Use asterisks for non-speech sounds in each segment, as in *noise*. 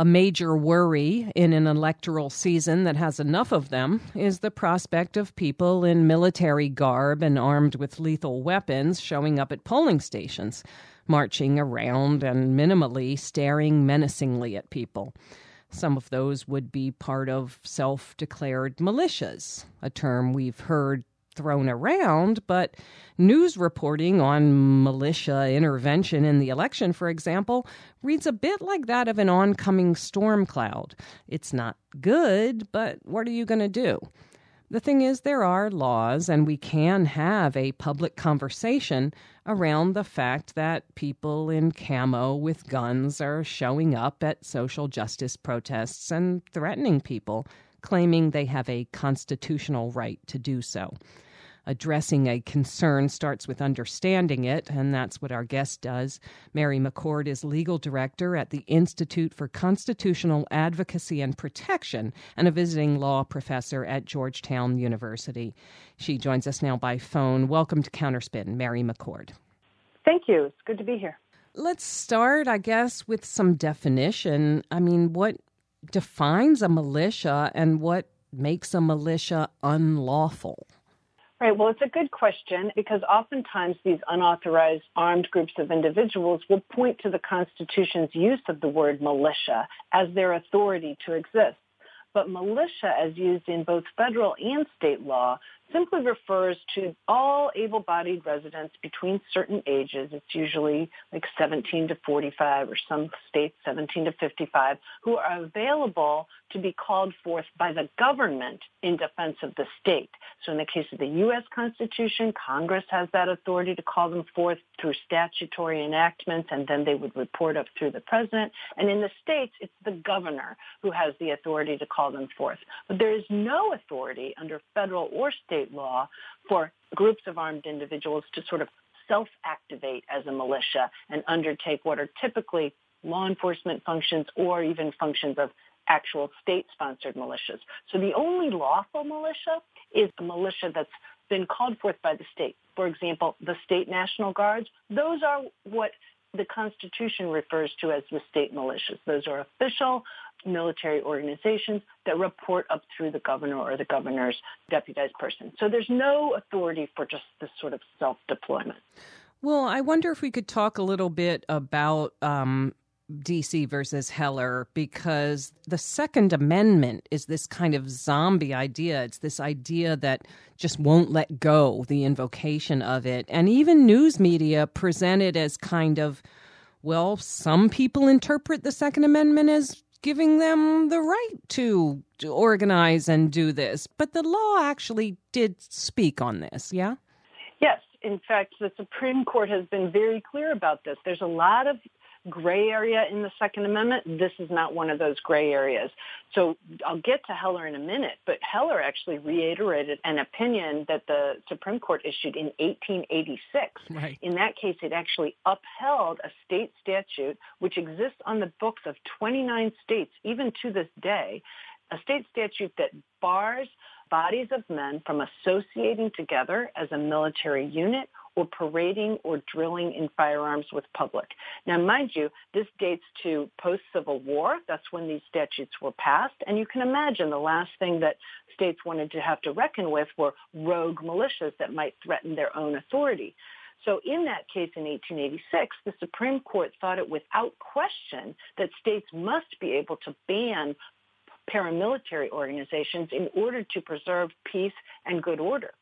A major worry in an electoral season that has enough of them is the prospect of people in military garb and armed with lethal weapons showing up at polling stations, marching around and minimally staring menacingly at people. Some of those would be part of self declared militias, a term we've heard thrown around, but news reporting on militia intervention in the election, for example, reads a bit like that of an oncoming storm cloud. It's not good, but what are you going to do? The thing is, there are laws, and we can have a public conversation around the fact that people in camo with guns are showing up at social justice protests and threatening people, claiming they have a constitutional right to do so addressing a concern starts with understanding it, and that's what our guest does. Mary McCord is legal director at the Institute for Constitutional Advocacy and Protection and a visiting law professor at Georgetown University. She joins us now by phone. Welcome to Counterspin, Mary McCord. Thank you. It's good to be here. Let's start, I guess, with some definition. I mean, what defines a militia and what makes a militia unlawful? Right. Well, it's a good question because oftentimes these unauthorized armed groups of individuals will point to the Constitution's use of the word militia as their authority to exist. But militia, as used in both federal and state law, simply refers to all able-bodied residents between certain ages. It's usually like 17 to 45 or some states 17 to 55 who are available to be called forth by the government in defense of the state. So in the case of the U.S. Constitution, Congress has that authority to call them forth through statutory enactments, and then they would report up through the president. And in the states, it's the governor who has the authority to call them forth. But there is no authority under federal or state law for groups of armed individuals to sort of self-activate as a militia and undertake what are typically law enforcement functions or even functions of actual state-sponsored militias. So the only lawful militia is a militia that's been called forth by the state. For example, the state national guards, those are what the Constitution refers to as the state militias. Those are official military organizations that report up through the governor or the governor's deputized person. So there's no authority for just this sort of self-deployment. Well, I wonder if we could talk a little bit about um, DC versus Heller because the Second Amendment is this kind of zombie idea. It's this idea that just won't let go, the invocation of it. And even news media present it as kind of, well, some people interpret the Second Amendment as giving them the right to, organize and do this. But the law actually did speak on this, yeah? Yes. In fact, the Supreme Court has been very clear about this. There's a lot of gray area in the Second Amendment. This is not one of those gray areas. So I'll get to Heller in a minute, but Heller actually reiterated an opinion that the Supreme Court issued in 1886. Right. In that case, it actually upheld a state statute which exists on the books of 29 states, even to this day, a state statute that bars bodies of men from associating together as a military unit or parading or drilling in firearms with public. Now, mind you, this dates to post-Civil War. That's when these statutes were passed. And you can imagine the last thing that states wanted to have to reckon with were rogue militias that might threaten their own authority. So in that case in 1886, the Supreme Court thought it without question that states must be able to ban paramilitary organizations in order to preserve peace and good order.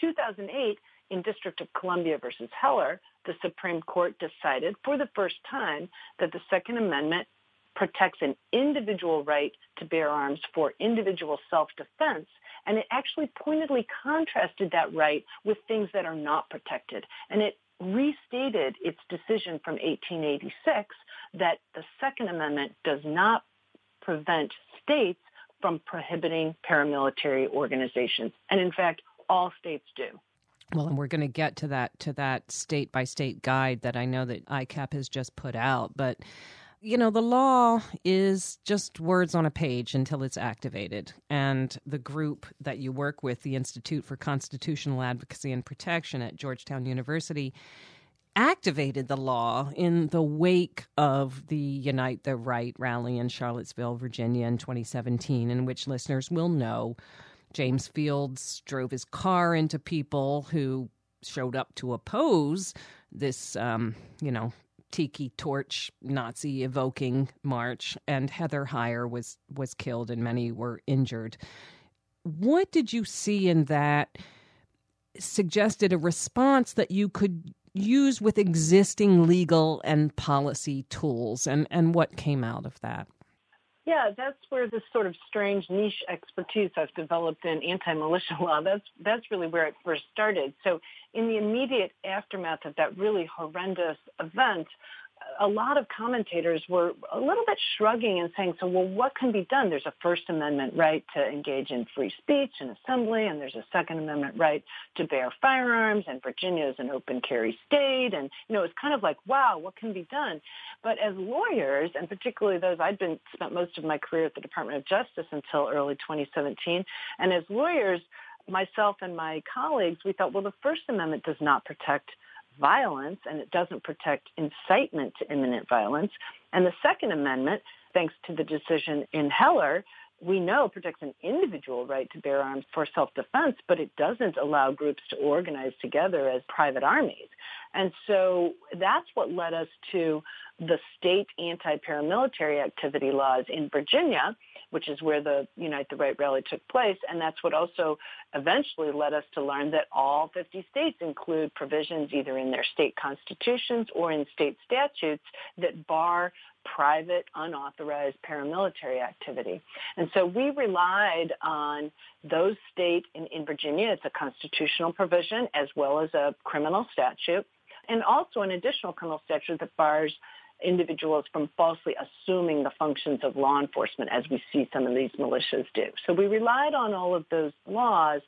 2008, in District of Columbia versus Heller, the Supreme Court decided for the first time that the Second Amendment protects an individual right to bear arms for individual self-defense, and it actually pointedly contrasted that right with things that are not protected. And it restated its decision from 1886 that the Second Amendment does not prevent states from prohibiting paramilitary organizations. And in fact, all states do. Well, and we're going to get to that to that state by state guide that I know that ICAP has just put out, but you know, the law is just words on a page until it's activated. And the group that you work with, the Institute for Constitutional Advocacy and Protection at Georgetown University, activated the law in the wake of the Unite the Right rally in Charlottesville, Virginia in 2017, in which listeners will know James Fields drove his car into people who showed up to oppose this, um, you know, tiki torch Nazi evoking march, and Heather Heyer was was killed and many were injured. What did you see in that suggested a response that you could use with existing legal and policy tools, and and what came out of that? Yeah, that's where this sort of strange niche expertise I've developed in anti-militia *laughs* law, that's, that's really where it first started. So in the immediate aftermath of that really horrendous event, a lot of commentators were a little bit shrugging and saying, so, well, what can be done? There's a First Amendment right to engage in free speech and assembly, and there's a Second Amendment right to bear firearms, and Virginia is an open carry state. And, you know, it's kind of like, wow, what can be done? But as lawyers, and particularly those, I'd been spent most of my career at the Department of Justice until early 2017. And as lawyers, myself and my colleagues, we thought, well, the First Amendment does not protect violence and it doesn't protect incitement to imminent violence. And the Second Amendment, thanks to the decision in Heller, we know protects an individual right to bear arms for self-defense, but it doesn't allow groups to organize together as private armies. And so that's what led us to the state anti-paramilitary activity laws in Virginia, which is where the Unite the Right rally took place. And that's what also eventually led us to learn that all 50 states include provisions either in their state constitutions or in state statutes that bar private unauthorized paramilitary activity. And so we relied on those state in, in Virginia, it's a constitutional provision as well as a criminal statute, and also an additional criminal statute that bars individuals from falsely assuming the functions of law enforcement as we see some of these militias do. So we relied on all of those laws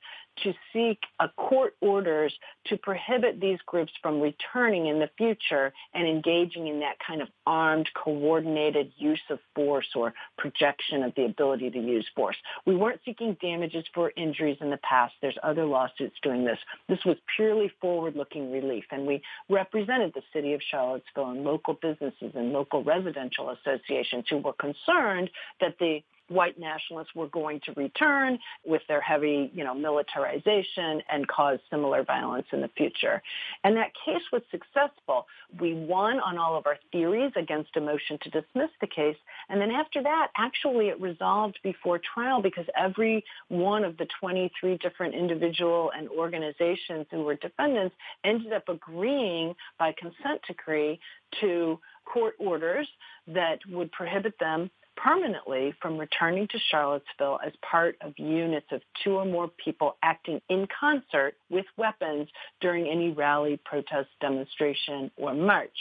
to seek a court orders to prohibit these groups from returning in the future and engaging in that kind of armed, coordinated use of force or projection of the ability to use force. We weren't seeking damages for injuries in the past. There's other lawsuits doing this. This was purely forward-looking relief, and we represented the city of Charlottesville and local businesses and local residential associations who were concerned that the white nationalists were going to return with their heavy, you know, militarization and cause similar violence in the future. And that case was successful. We won on all of our theories against a motion to dismiss the case. And then after that, actually it resolved before trial because every one of the 23 different individual and organizations who were defendants ended up agreeing by consent decree to court orders that would prohibit them permanently from returning to Charlottesville as part of units of two or more people acting in concert with weapons during any rally, protest, demonstration, or march.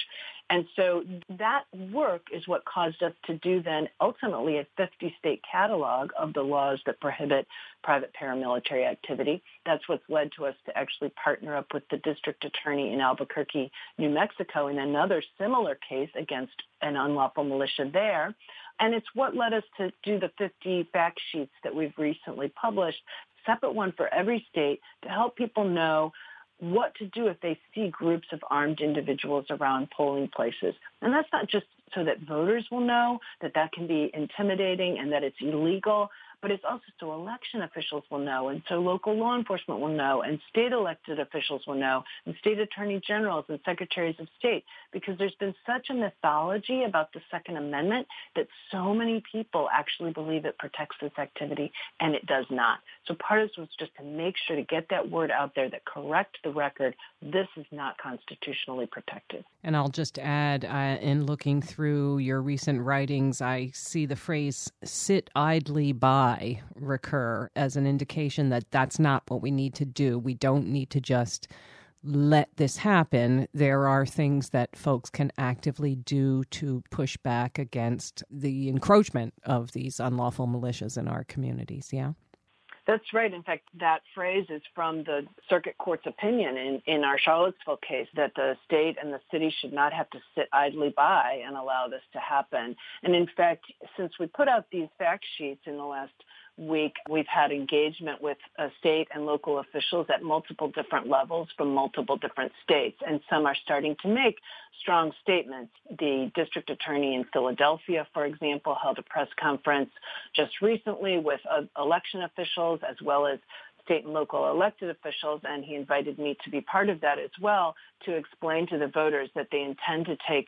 And so that work is what caused us to do then ultimately a 50 state catalog of the laws that prohibit private paramilitary activity. That's what's led to us to actually partner up with the district attorney in Albuquerque, New Mexico in another similar case against an unlawful militia there. And it's what led us to do the 50 fact sheets that we've recently published, separate one for every state to help people know what to do if they see groups of armed individuals around polling places. And that's not just so that voters will know that that can be intimidating and that it's illegal, but it's also so election officials will know and so local law enforcement will know and state elected officials will know and state attorney generals and secretaries of state because there's been such a mythology about the Second Amendment that so many people actually believe it protects this activity and it does not. So part of this was just to make sure to get that word out there that correct the record. This is not constitutionally protected. And I'll just add, uh, in looking through your recent writings, I see the phrase sit idly by recur as an indication that that's not what we need to do. We don't need to just let this happen. There are things that folks can actively do to push back against the encroachment of these unlawful militias in our communities. Yeah. That's right. In fact, that phrase is from the circuit court's opinion in, in our Charlottesville case that the state and the city should not have to sit idly by and allow this to happen. And in fact, since we put out these fact sheets in the last week, we've had engagement with uh, state and local officials at multiple different levels from multiple different states, and some are starting to make strong statements. The district attorney in Philadelphia, for example, held a press conference just recently with uh, election officials as well as state and local elected officials, and he invited me to be part of that as well to explain to the voters that they intend to take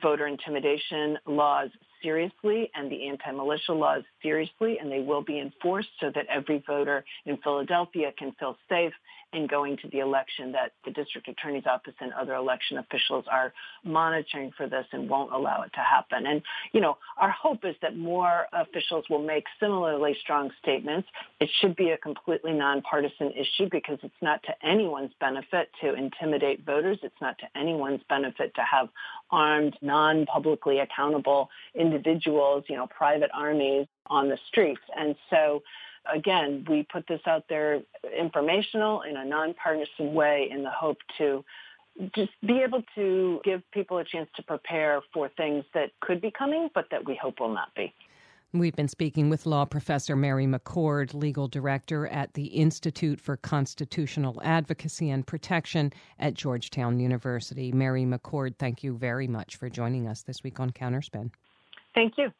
voter intimidation laws seriously and the anti-militia laws seriously, and they will be enforced so that every voter in Philadelphia can feel safe in going to the election, that the district attorney's office and other election officials are monitoring for this and won't allow it to happen. And, you know, our hope is that more officials will make similarly strong statements. It should be a completely nonpartisan issue because it's not to anyone's benefit to intimidate voters. It's not to anyone's benefit to have armed, non-publicly accountable individuals, you know, private armies on the streets. And so again, we put this out there informational in a nonpartisan way in the hope to just be able to give people a chance to prepare for things that could be coming, but that we hope will not be. We've been speaking with law professor Mary McCord, legal director at the Institute for Constitutional Advocacy and Protection at Georgetown University. Mary McCord, thank you very much for joining us this week on Counterspin. Thank you.